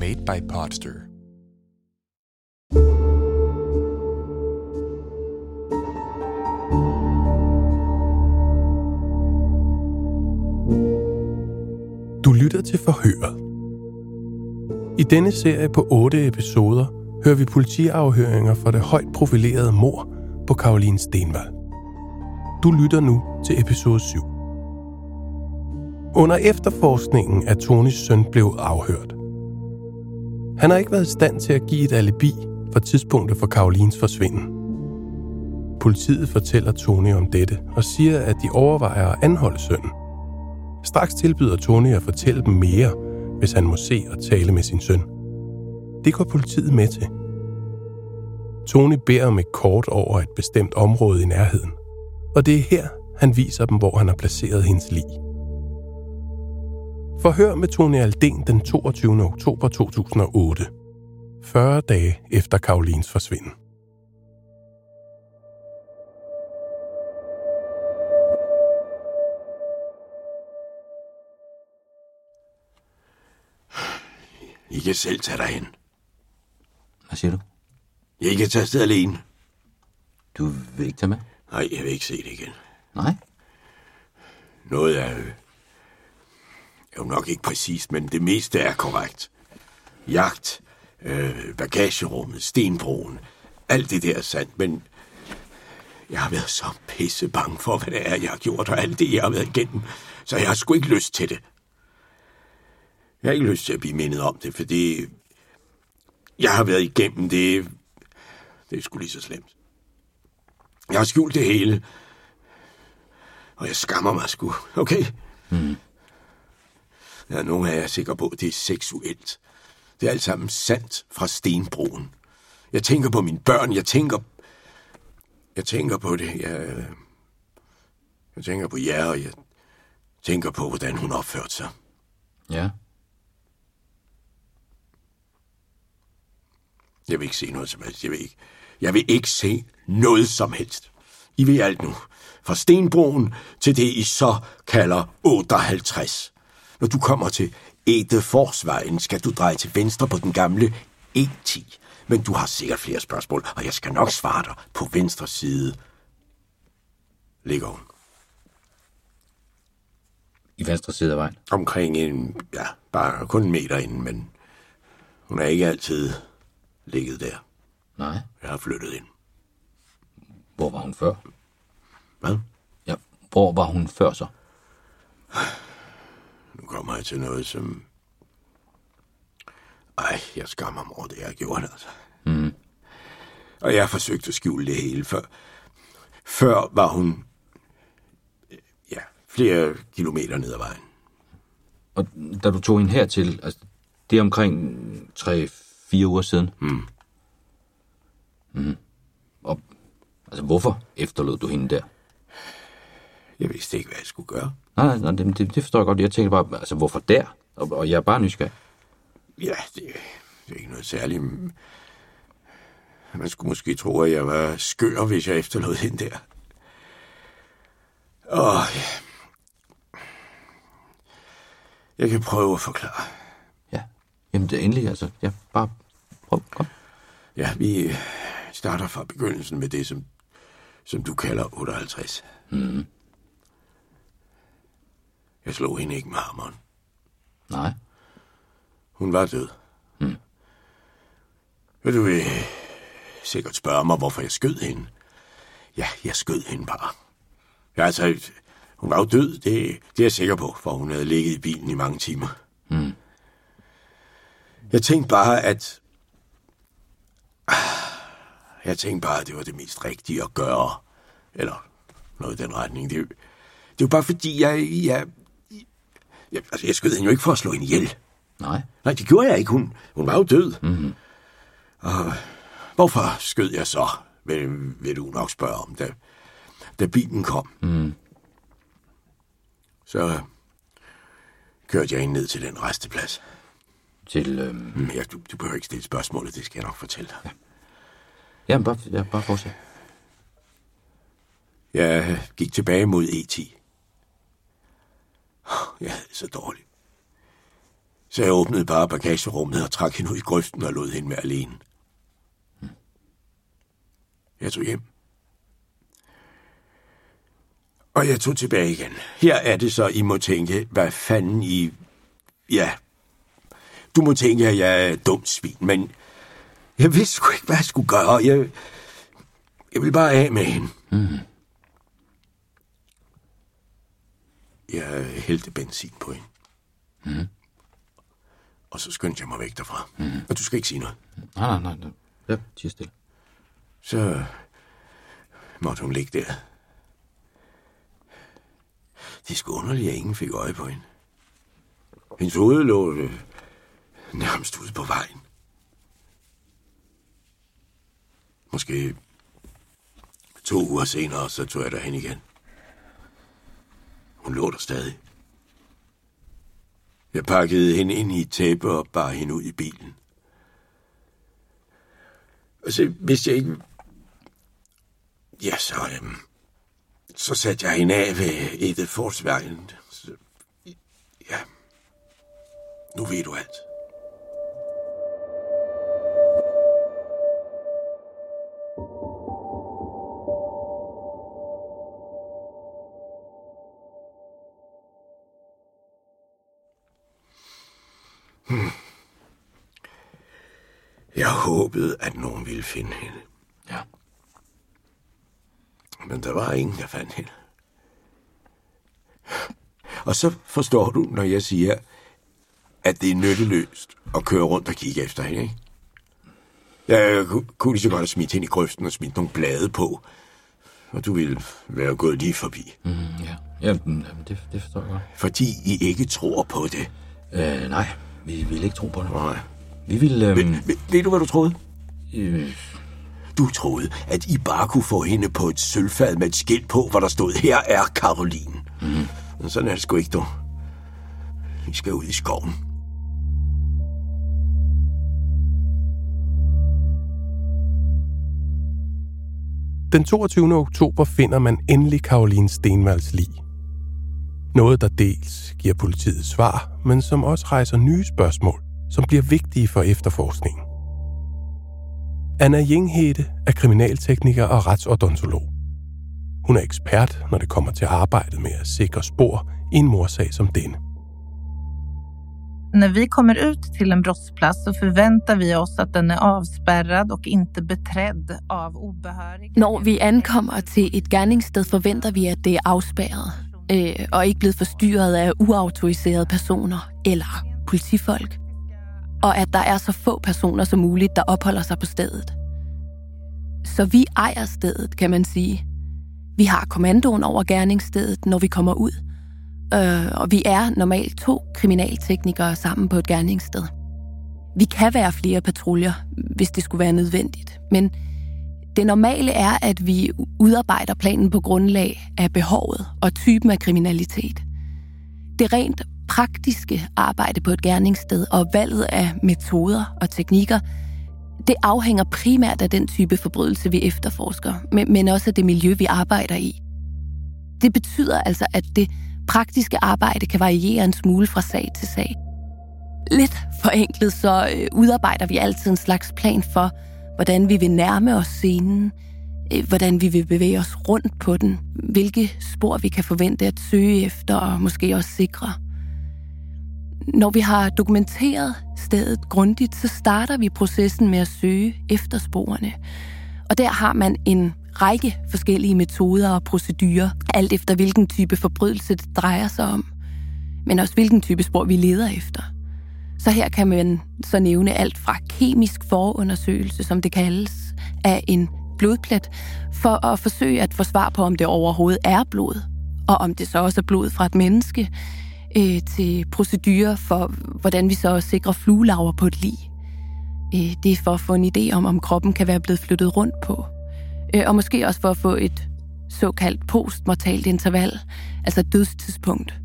Made by Podster. Du lytter til Forhøret. I denne serie på otte episoder hører vi politiafhøringer fra det højt profilerede mor på Karoline Stenvald. Du lytter nu til episode 7. Under efterforskningen er Tonys søn blev afhørt. Han har ikke været i stand til at give et alibi for tidspunktet for Karolins forsvinden. Politiet fortæller Tony om dette og siger, at de overvejer at anholde sønnen. Straks tilbyder Tony at fortælle dem mere, hvis han må se og tale med sin søn. Det går politiet med til. Tony beder om et kort over et bestemt område i nærheden. Og det er her, han viser dem, hvor han har placeret hendes lig. Forhør med Tony Alden den 22. oktober 2008. 40 dage efter Karolines forsvinden. I kan selv tage dig hen. Hvad siger du? Jeg kan tage afsted alene. Du vil ikke tage med? Nej, jeg vil ikke se det igen. Nej. Noget er øh, er jo nok ikke præcist, men det meste er korrekt. Jagt, øh, bagagerummet, stenbroen, alt det der er sandt, men jeg har været så pisse bange for, hvad det er, jeg har gjort, og alt det, jeg har været igennem, så jeg har sgu ikke lyst til det. Jeg har ikke lyst til at blive mindet om det, for det... Jeg har været igennem det... Det er sgu lige så slemt. Jeg har skjult det hele. Og jeg skammer mig sgu, okay? Mm. Ja, nogle af jer er sikre på, at det er seksuelt. Det er alt sammen sandt fra stenbroen. Jeg tænker på mine børn, jeg tænker... Jeg tænker på det, jeg... Jeg tænker på jer, og jeg tænker på, hvordan hun opførte sig. Ja. Jeg vil ikke se noget som helst. Jeg vil ikke, jeg vil ikke se noget som helst. I ved alt nu. Fra Stenbroen til det, I så kalder 58. Når du kommer til Edeforsvejen, skal du dreje til venstre på den gamle E10. Men du har sikkert flere spørgsmål, og jeg skal nok svare dig på venstre side. Ligger hun. I venstre side af vejen. Omkring en, ja, bare kun en meter inden, men hun er ikke altid ligget der. Nej. Jeg har flyttet ind. Hvor var hun før? Hvad? Ja, hvor var hun før så? Kommer jeg til noget, som... Ej, jeg skammer mig over det, jeg gjort, altså. Mm. Og jeg har forsøgt at skjule det hele. Før, før var hun ja, flere kilometer ned ad vejen. Og da du tog hende hertil, altså, det er omkring 3-4 uger siden. Mm. Mm. Og altså, hvorfor efterlod du hende der? Jeg vidste ikke, hvad jeg skulle gøre. Nej, nej, det, det forstår jeg godt. Jeg tænker bare, altså, hvorfor der? Og, og jeg er bare nysgerrig. Ja, det, det er ikke noget særligt. Man skulle måske tro, at jeg var skør, hvis jeg efterlod hende der. Åh, ja. Jeg kan prøve at forklare. Ja, jamen det er endelig, altså. Ja, bare prøv, kom. Ja, vi starter fra begyndelsen med det, som, som du kalder 58. Mm. Jeg slog hende ikke med hammeren. Nej. Hun var død. Mm. Vil du vil sikkert spørge mig, hvorfor jeg skød hende? Ja, jeg skød hende bare. Ja, altså, hun var jo død, det, det er jeg sikker på, for hun havde ligget i bilen i mange timer. Mm. Jeg tænkte bare, at... Jeg tænkte bare, at det var det mest rigtige at gøre. Eller noget i den retning. Det, det jo bare fordi, jeg... jeg, jeg altså, jeg skød hende jo ikke for at slå hende ihjel. Nej. Nej, det gjorde jeg ikke. Hun, hun var jo død. Mm-hmm. Og hvorfor skød jeg så, vil, vil du nok spørge om, da, da bilen kom. Mm. Så kørte jeg ind ned til den resteplads. Til, øhm... Mm, ja, du, du behøver ikke stille spørgsmålet, det skal jeg nok fortælle dig. Ja. Jamen, bare, ja, bare fortsæt. Jeg gik tilbage mod E10. Jeg havde det så dårligt. Så jeg åbnede bare bagagerummet og trak hende ud i grøften og lod hende med alene. Jeg tog hjem. Og jeg tog tilbage igen. Her er det så, I må tænke, hvad fanden I... Ja, du må tænke, at jeg er dumt svin, men jeg vidste sgu ikke, hvad jeg skulle gøre. Jeg, jeg ville bare af med hende. Mm. Jeg hældte benzin på hende. Mm. Og så skyndte jeg mig væk derfra. Mm. Og du skal ikke sige noget. Nej, nej, nej. nej. Ja, tig stille. Så måtte hun ligge der. Det er sgu underligt, at ingen fik øje på hende. Hendes hoved lå øh, nærmest ude på vejen. Måske to uger senere, så tog jeg derhen igen. Hun lå der stadig. Jeg pakkede hende ind i et tæppe og bar hende ud i bilen. Og så vidste jeg ikke... Ja, så... Øhm, så satte jeg hende af ved et forsvagen. Så, ja. Nu ved du alt. Håbede, at nogen ville finde hende. Ja. Men der var ingen, der fandt hende. Og så forstår du, når jeg siger, at det er nytteløst at køre rundt og kigge efter hende, ikke? Jeg kunne lige så godt have smidt hende i grøften og smidt nogle blade på. Og du ville være gået lige forbi. Mm, ja, jamen, det, det forstår jeg godt. Fordi I ikke tror på det. Øh, nej, vi ville ikke tro på det. Nej. Vi ville... Øhm, ved, ved, ved du, hvad du troede? Øh, du troede, at I bare kunne få hende på et sølvfad med et skilt på, hvor der stod, her er Karoline. Mm. Men sådan er det sgu ikke, du. I skal ud i skoven. Den 22. oktober finder man endelig Karoline Stenvalds lig. Noget, der dels giver politiet svar, men som også rejser nye spørgsmål, som bliver vigtige for efterforskningen. Anna Jinghede er kriminaltekniker og retsodontolog. Hun er ekspert, når det kommer til arbejdet med at sikre spor i en morsag som denne. När vi kommer ut till en brottsplats så förväntar vi oss att den är avspärrad och inte beträdd av obehörig. Når vi ankommer til et gerningssted, forventer vi, at det er afspærret øh, og ikke blevet forstyrret af uautoriserede personer eller politifolk. Og at der er så få personer som muligt, der opholder sig på stedet. Så vi ejer stedet, kan man sige. Vi har kommandoen over gerningsstedet, når vi kommer ud. Øh, og vi er normalt to kriminalteknikere sammen på et gerningssted. Vi kan være flere patruljer, hvis det skulle være nødvendigt. Men det normale er, at vi udarbejder planen på grundlag af behovet og typen af kriminalitet. Det rent praktiske arbejde på et gerningssted og valget af metoder og teknikker, det afhænger primært af den type forbrydelse, vi efterforsker, men også af det miljø, vi arbejder i. Det betyder altså, at det praktiske arbejde kan variere en smule fra sag til sag. Lidt forenklet så øh, udarbejder vi altid en slags plan for, hvordan vi vil nærme os scenen, øh, hvordan vi vil bevæge os rundt på den, hvilke spor vi kan forvente at søge efter og måske også sikre. Når vi har dokumenteret stedet grundigt, så starter vi processen med at søge efter sporene. Og der har man en række forskellige metoder og procedurer, alt efter hvilken type forbrydelse det drejer sig om, men også hvilken type spor vi leder efter. Så her kan man så nævne alt fra kemisk forundersøgelse, som det kaldes, af en blodplet, for at forsøge at få svar på, om det overhovedet er blod, og om det så også er blod fra et menneske, øh, til procedurer for, hvordan vi så sikrer fluelaver på et lig. Øh, det er for at få en idé om, om kroppen kan være blevet flyttet rundt på. Øh, og måske også for at få et såkaldt postmortalt interval, altså dødstidspunkt.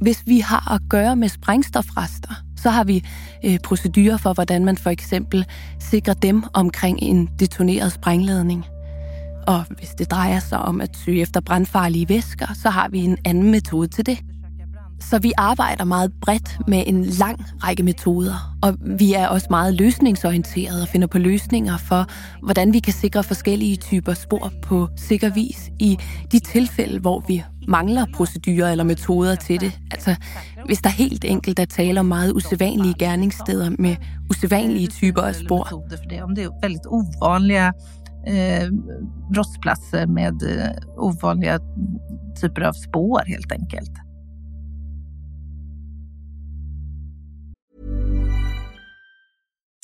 Hvis vi har at gøre med sprængstofrester, så har vi øh, procedurer for, hvordan man for eksempel sikrer dem omkring en detoneret sprængladning. Og hvis det drejer sig om at søge efter brandfarlige væsker, så har vi en anden metode til det. Så vi arbejder meget bredt med en lang række metoder, og vi er også meget løsningsorienterede og finder på løsninger for, hvordan vi kan sikre forskellige typer spor på sikker vis i de tilfælde, hvor vi mangler procedurer eller metoder til det. Altså, hvis der helt enkelt er tale om meget usædvanlige gerningssteder med usædvanlige typer af spor. Om det er väldigt ovanliga eh, brottsplatser med eh, typer af spor, helt enkelt.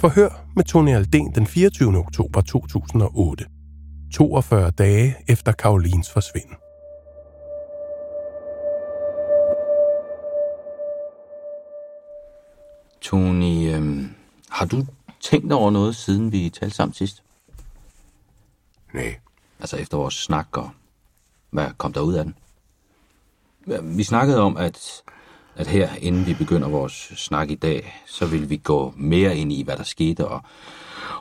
Forhør med Tony Alden den 24. oktober 2008. 42 dage efter Karolins forsvinden. Tony, øhm, har du tænkt over noget, siden vi talte sammen sidst? Nej, Altså efter vores snak, og hvad kom der ud af den? Vi snakkede om, at, at her, inden vi begynder vores snak i dag, så vil vi gå mere ind i, hvad der skete, og,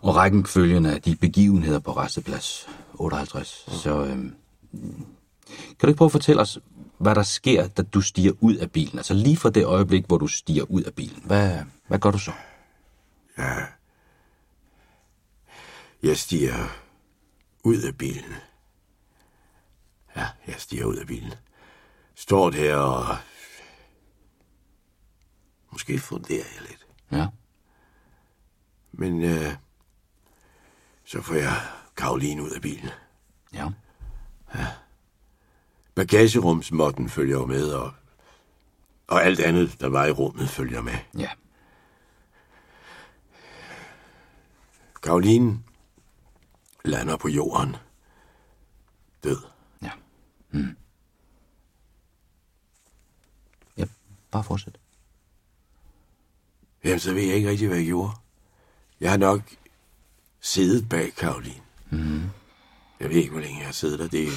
og rækkenfølgen af de begivenheder på Resteplads 58. Så øhm, kan du ikke prøve at fortælle os, hvad der sker, da du stiger ud af bilen? Altså lige fra det øjeblik, hvor du stiger ud af bilen. Hvad, hvad gør du så? Ja. Jeg stiger ud af bilen. Ja, jeg stiger ud af bilen. Står der og... Måske funderer jeg lidt. Ja. Men øh, så får jeg Karoline ud af bilen. Ja. Bagagerumsmotten følger jo med, og, og alt andet, der var i rummet, følger med. Ja. Karoline lander på jorden. Død. Ja. Mm. Ja, bare fortsæt. Jamen, så ved jeg ikke rigtig, hvad jeg gjorde. Jeg har nok siddet bag Karoline. Mm. Jeg ved ikke, hvor længe jeg har siddet der. Det,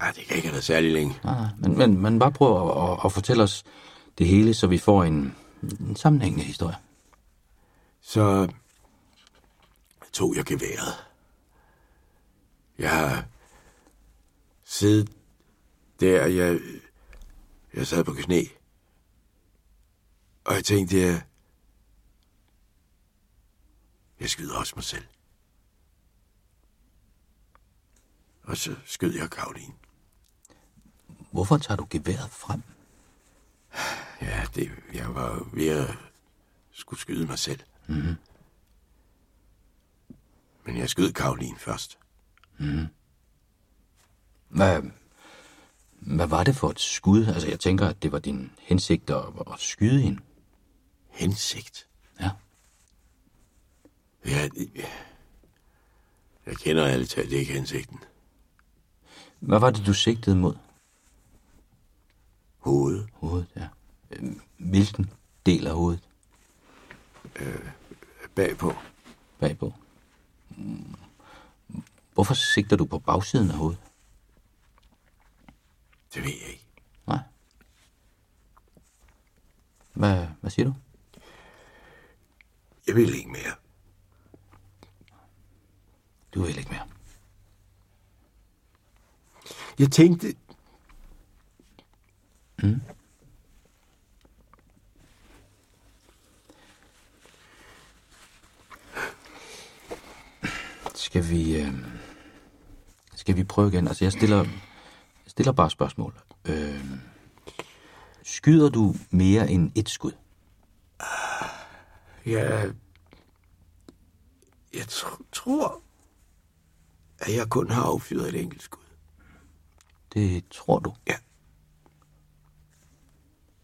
ah, det kan ikke have været særlig længe. Nej, nej, men, men, men bare prøv at, at, at fortælle os det hele, så vi får en, en sammenhængende historie. Så tog jeg geværet. Jeg har siddet der, jeg, jeg sad på knæ. Og jeg tænkte, jeg, jeg skyder også mig selv. Og så skød jeg Karoline. Hvorfor tager du geværet frem? Ja, det, jeg var ved at skulle skyde mig selv. Mm-hmm. Men jeg skød Karoline først. Hvad, hvad var det for et skud? Altså, jeg tænker, at det var din hensigt at, at skyde hende. Hensigt? Ja. Ja, det- jeg kender ærligt talt ikke hensigten. Hvad var det, du sigtede mod? Hovedet. Hovedet, ja. Øhm, Hvilken del af hovedet? Bagpå. Bagpå. Mm. Hvorfor sigter du på bagsiden af hovedet? Det ved jeg ikke. Nej. Hvad, hvad siger du? Jeg vil ikke mere. Du vil ikke mere. Jeg tænkte... Skal vi, øh, skal vi prøve igen? Altså, jeg stiller, stiller bare spørgsmål. Øh, skyder du mere end et skud? Jeg... Jeg tr- tror, at jeg kun har affyret et enkelt skud. Det tror du. Ja.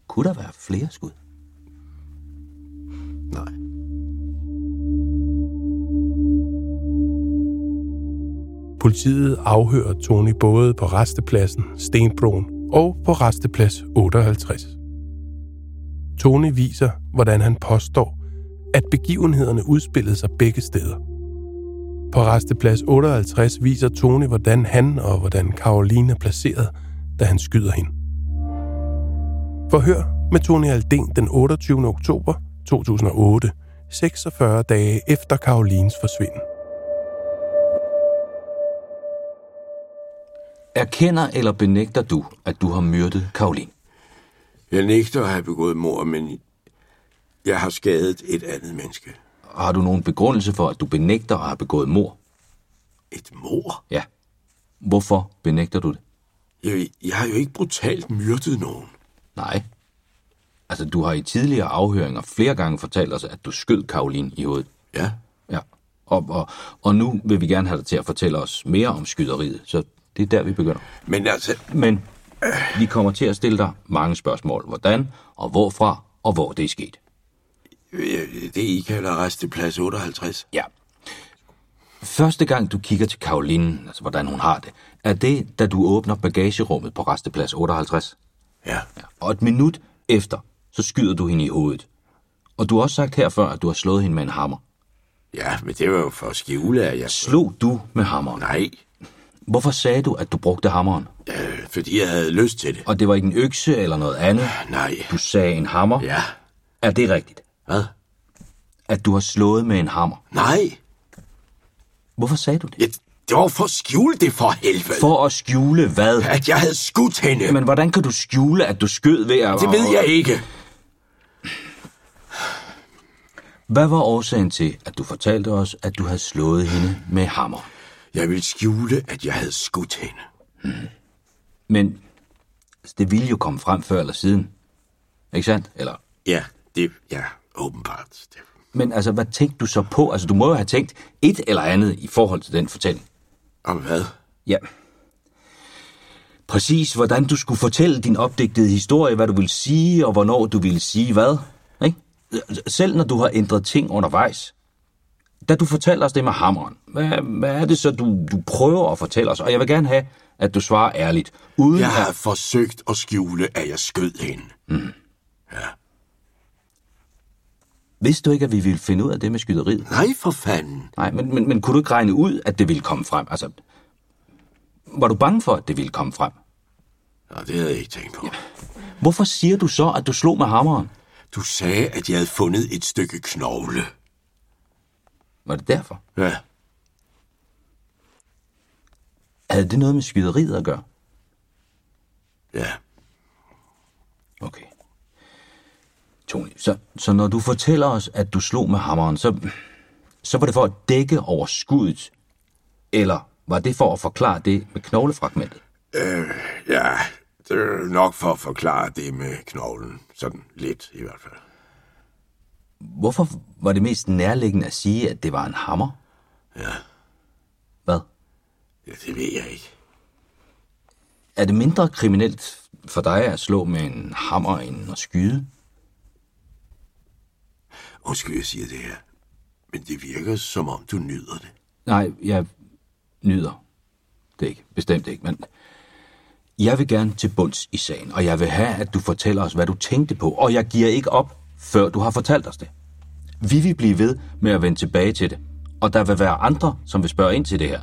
Kunne der være flere skud? Nej. Politiet afhører Tony både på restepladsen Stenbroen og på resteplads 58. Tony viser, hvordan han påstår, at begivenhederne udspillede sig begge steder. På resteplads 58 viser Tony, hvordan han og hvordan Karoline er placeret, da han skyder hende. Forhør med Tony Alden den 28. oktober 2008, 46 dage efter Karolines forsvinden. Erkender eller benægter du, at du har myrdet Karoline? Jeg nægter at have begået mord, men jeg har skadet et andet menneske. Har du nogen begrundelse for, at du benægter at have begået mord? Et mord? Ja. Hvorfor benægter du det? Jeg, jeg har jo ikke brutalt myrdet nogen. Nej. Altså, du har i tidligere afhøringer flere gange fortalt os, at du skød Karoline i hovedet. Ja, Ja. Og, og, og nu vil vi gerne have dig til at fortælle os mere om skyderiet, så det er der, vi begynder. men altså... Men vi kommer til at stille dig mange spørgsmål. Hvordan og hvorfra og hvor det er sket. Øh, Det I kalder resteplads 58. Ja. Første gang du kigger til Karoline, altså hvordan hun har det, er det, da du åbner bagagerummet på resteplads 58. Ja. Ja. Og et minut efter, så skyder du hende i hovedet. Og du har også sagt her før, at du har slået hende med en hammer. Ja, men det var jo for at skjule, at jeg... Slog du med hammeren? Nej, Hvorfor sagde du, at du brugte hammeren? øh, fordi jeg havde lyst til det. Og det var ikke en økse eller noget andet? Nej. Du sagde en hammer? Ja. Er det rigtigt? Hvad? At du har slået med en hammer? Nej. Hvorfor sagde du det? Ja, Det var for at skjule det for helvede. For at skjule hvad? At jeg havde skudt hende. Men hvordan kan du skjule, at du skød ved at... Det ved jeg ikke. Hvad var årsagen til, at du fortalte os, at du havde slået hende med hammer? Jeg ville skjule, at jeg havde skudt hende. Hmm. Men det ville jo komme frem før eller siden. Ikke sandt? Eller? Ja, det ja, åbenbart. Det. Men altså, hvad tænkte du så på? Altså, du må jo have tænkt et eller andet i forhold til den fortælling. Om hvad? Ja. Præcis, hvordan du skulle fortælle din opdigtede historie, hvad du ville sige, og hvornår du ville sige hvad. Ikke? Selv når du har ændret ting undervejs. Da du fortæller os det med hammeren, hvad, hvad er det så, du, du prøver at fortælle os? Og jeg vil gerne have, at du svarer ærligt. Uden jeg har at... forsøgt at skjule, at jeg skød hende. Mm. Ja. Vidste du ikke, at vi ville finde ud af det med skyderiet? Nej, for fanden. Nej, men, men, men kunne du ikke regne ud, at det ville komme frem? Altså, var du bange for, at det ville komme frem? Ja, det havde jeg ikke tænkt på. Ja. Hvorfor siger du så, at du slog med hammeren? Du sagde, at jeg havde fundet et stykke knogle. Var det derfor? Ja. Havde det noget med skyderiet at gøre? Ja. Okay. Tony, så, så når du fortæller os, at du slog med hammeren, så, så var det for at dække over skuddet? Eller var det for at forklare det med knoglefragmentet? Øh, ja, det er nok for at forklare det med knoglen. Sådan lidt i hvert fald. Hvorfor var det mest nærliggende at sige, at det var en hammer? Ja. Hvad? Ja, det ved jeg ikke. Er det mindre kriminelt for dig at slå med en hammer end at skyde? Undskyld, jeg siger det her. Men det virker, som om du nyder det. Nej, jeg nyder det ikke. Bestemt ikke, men jeg vil gerne til bunds i sagen, og jeg vil have, at du fortæller os, hvad du tænkte på, og jeg giver ikke op, før du har fortalt os det. Vi vil blive ved med at vende tilbage til det, og der vil være andre, som vil spørge ind til det her.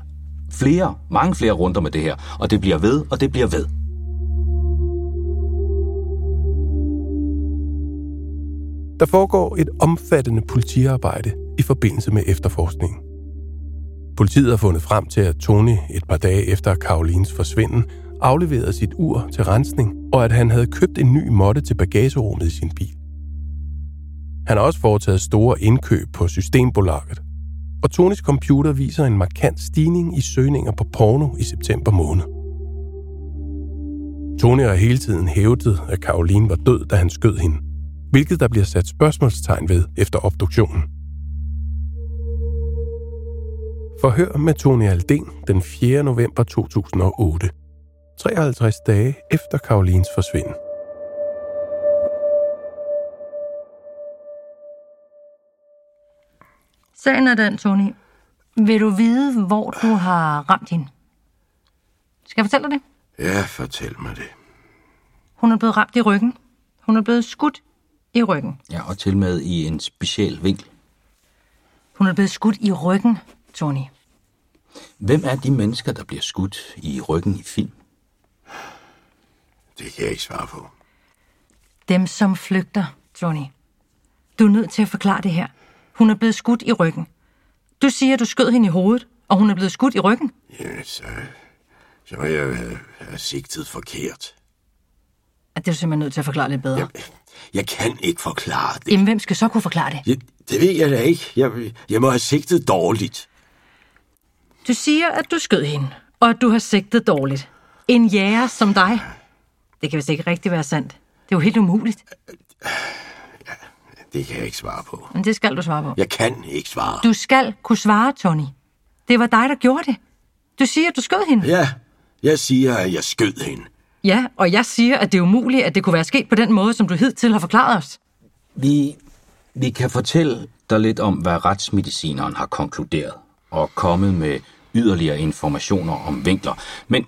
Flere, mange flere runder med det her, og det bliver ved, og det bliver ved. Der foregår et omfattende politiarbejde i forbindelse med efterforskningen. Politiet har fundet frem til, at Tony et par dage efter Karolines forsvinden afleverede sit ur til rensning, og at han havde købt en ny måtte til bagagerummet i sin bil. Han har også foretaget store indkøb på Systembolaget, og Tonys computer viser en markant stigning i søgninger på porno i september måned. Tony har hele tiden hævdet, at Caroline var død, da han skød hende, hvilket der bliver sat spørgsmålstegn ved efter obduktionen. Forhør med Tony Alding den 4. november 2008. 53 dage efter Karolines forsvinden. Sagen er den, Tony. Vil du vide, hvor du har ramt hende? Skal jeg fortælle dig det? Ja, fortæl mig det. Hun er blevet ramt i ryggen. Hun er blevet skudt i ryggen. Ja, og til med i en speciel vinkel. Hun er blevet skudt i ryggen, Tony. Hvem er de mennesker, der bliver skudt i ryggen i film? Det kan jeg ikke svare på. Dem, som flygter, Tony. Du er nødt til at forklare det her. Hun er blevet skudt i ryggen. Du siger, at du skød hende i hovedet, og hun er blevet skudt i ryggen. Ja, så, så må jeg have sigtet forkert. At det er du simpelthen nødt til at forklare lidt bedre. Jeg, jeg kan ikke forklare det. Jamen, hvem skal så kunne forklare det? Jeg, det ved jeg da ikke. Jeg, jeg må have sigtet dårligt. Du siger, at du skød hende, og at du har sigtet dårligt. En jæger som dig. Det kan vist ikke rigtig være sandt. Det er jo helt umuligt. Det kan jeg ikke svare på. Men det skal du svare på. Jeg kan ikke svare. Du skal kunne svare, Tony. Det var dig, der gjorde det. Du siger, at du skød hende. Ja, jeg siger, at jeg skød hende. Ja, og jeg siger, at det er umuligt, at det kunne være sket på den måde, som du hidtil har forklaret os. Vi, vi kan fortælle dig lidt om, hvad retsmedicineren har konkluderet og kommet med yderligere informationer om vinkler. Men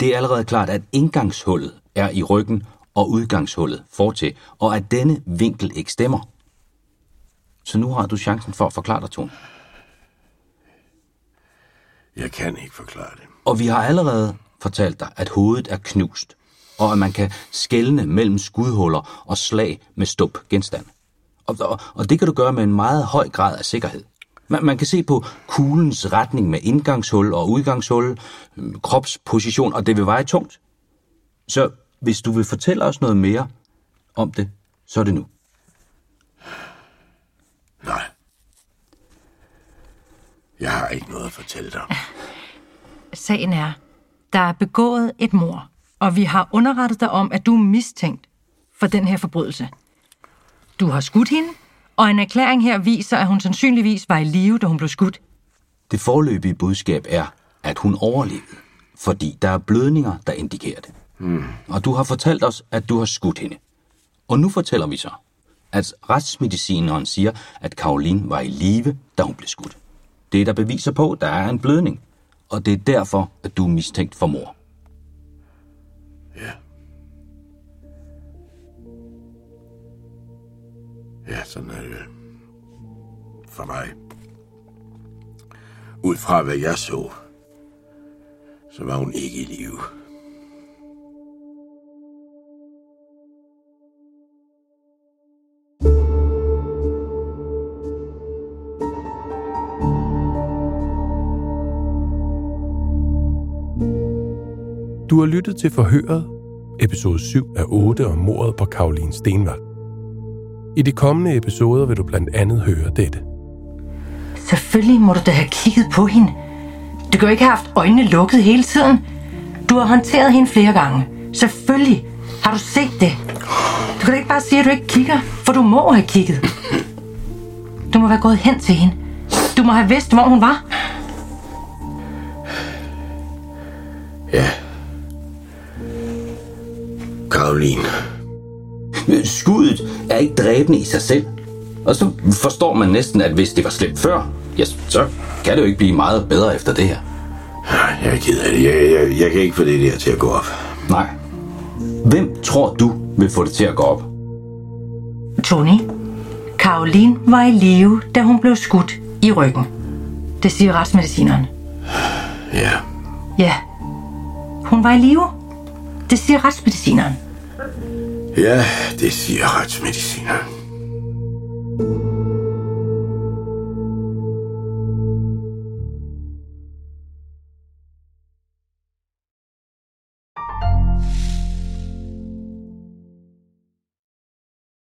det er allerede klart, at indgangshullet er i ryggen og udgangshullet fortil, og at denne vinkel ikke stemmer. Så nu har du chancen for at forklare dig, Tone. Jeg kan ikke forklare det. Og vi har allerede fortalt dig, at hovedet er knust, og at man kan skelne mellem skudhuller og slag med stup genstand. Og, og, og det kan du gøre med en meget høj grad af sikkerhed. Man, man kan se på kuglens retning med indgangshul og udgangshul, øh, kropsposition, og det vil veje tungt. Så hvis du vil fortælle os noget mere om det, så er det nu. Nej. Jeg har ikke noget at fortælle dig. Sagen er, der er begået et mor, og vi har underrettet dig om, at du er mistænkt for den her forbrydelse. Du har skudt hende, og en erklæring her viser, at hun sandsynligvis var i live, da hun blev skudt. Det forløbige budskab er, at hun overlevede, fordi der er blødninger, der indikerer det. Mm. Og du har fortalt os, at du har skudt hende. Og nu fortæller vi så, at retsmedicineren siger, at Karoline var i live, da hun blev skudt. Det er der beviser på, at der er en blødning, og det er derfor, at du er mistænkt for mor. Ja. Ja, sådan er det. For mig. Ud fra hvad jeg så, så var hun ikke i live. Du har lyttet til Forhøret, episode 7 af 8 om mordet på Karoline Stenvald. I de kommende episoder vil du blandt andet høre dette. Selvfølgelig må du da have kigget på hende. Du kan jo ikke have haft øjnene lukket hele tiden. Du har håndteret hende flere gange. Selvfølgelig har du set det. Du kan da ikke bare sige, at du ikke kigger, for du må have kigget. Du må være gået hen til hende. Du må have vidst, hvor hun var. Ja. Karoline. Skuddet er ikke dræbende i sig selv. Og så forstår man næsten, at hvis det var slemt før, ja, så kan det jo ikke blive meget bedre efter det her. Jeg er ked af det. Jeg, jeg, jeg kan ikke få det der til at gå op. Nej. Hvem tror du vil få det til at gå op? Tony, Karoline var i live, da hun blev skudt i ryggen. Det siger retsmedicineren. Ja. Ja, hun var i live. Det siger retsmedicineren. Ja, det siger retsmedicineren.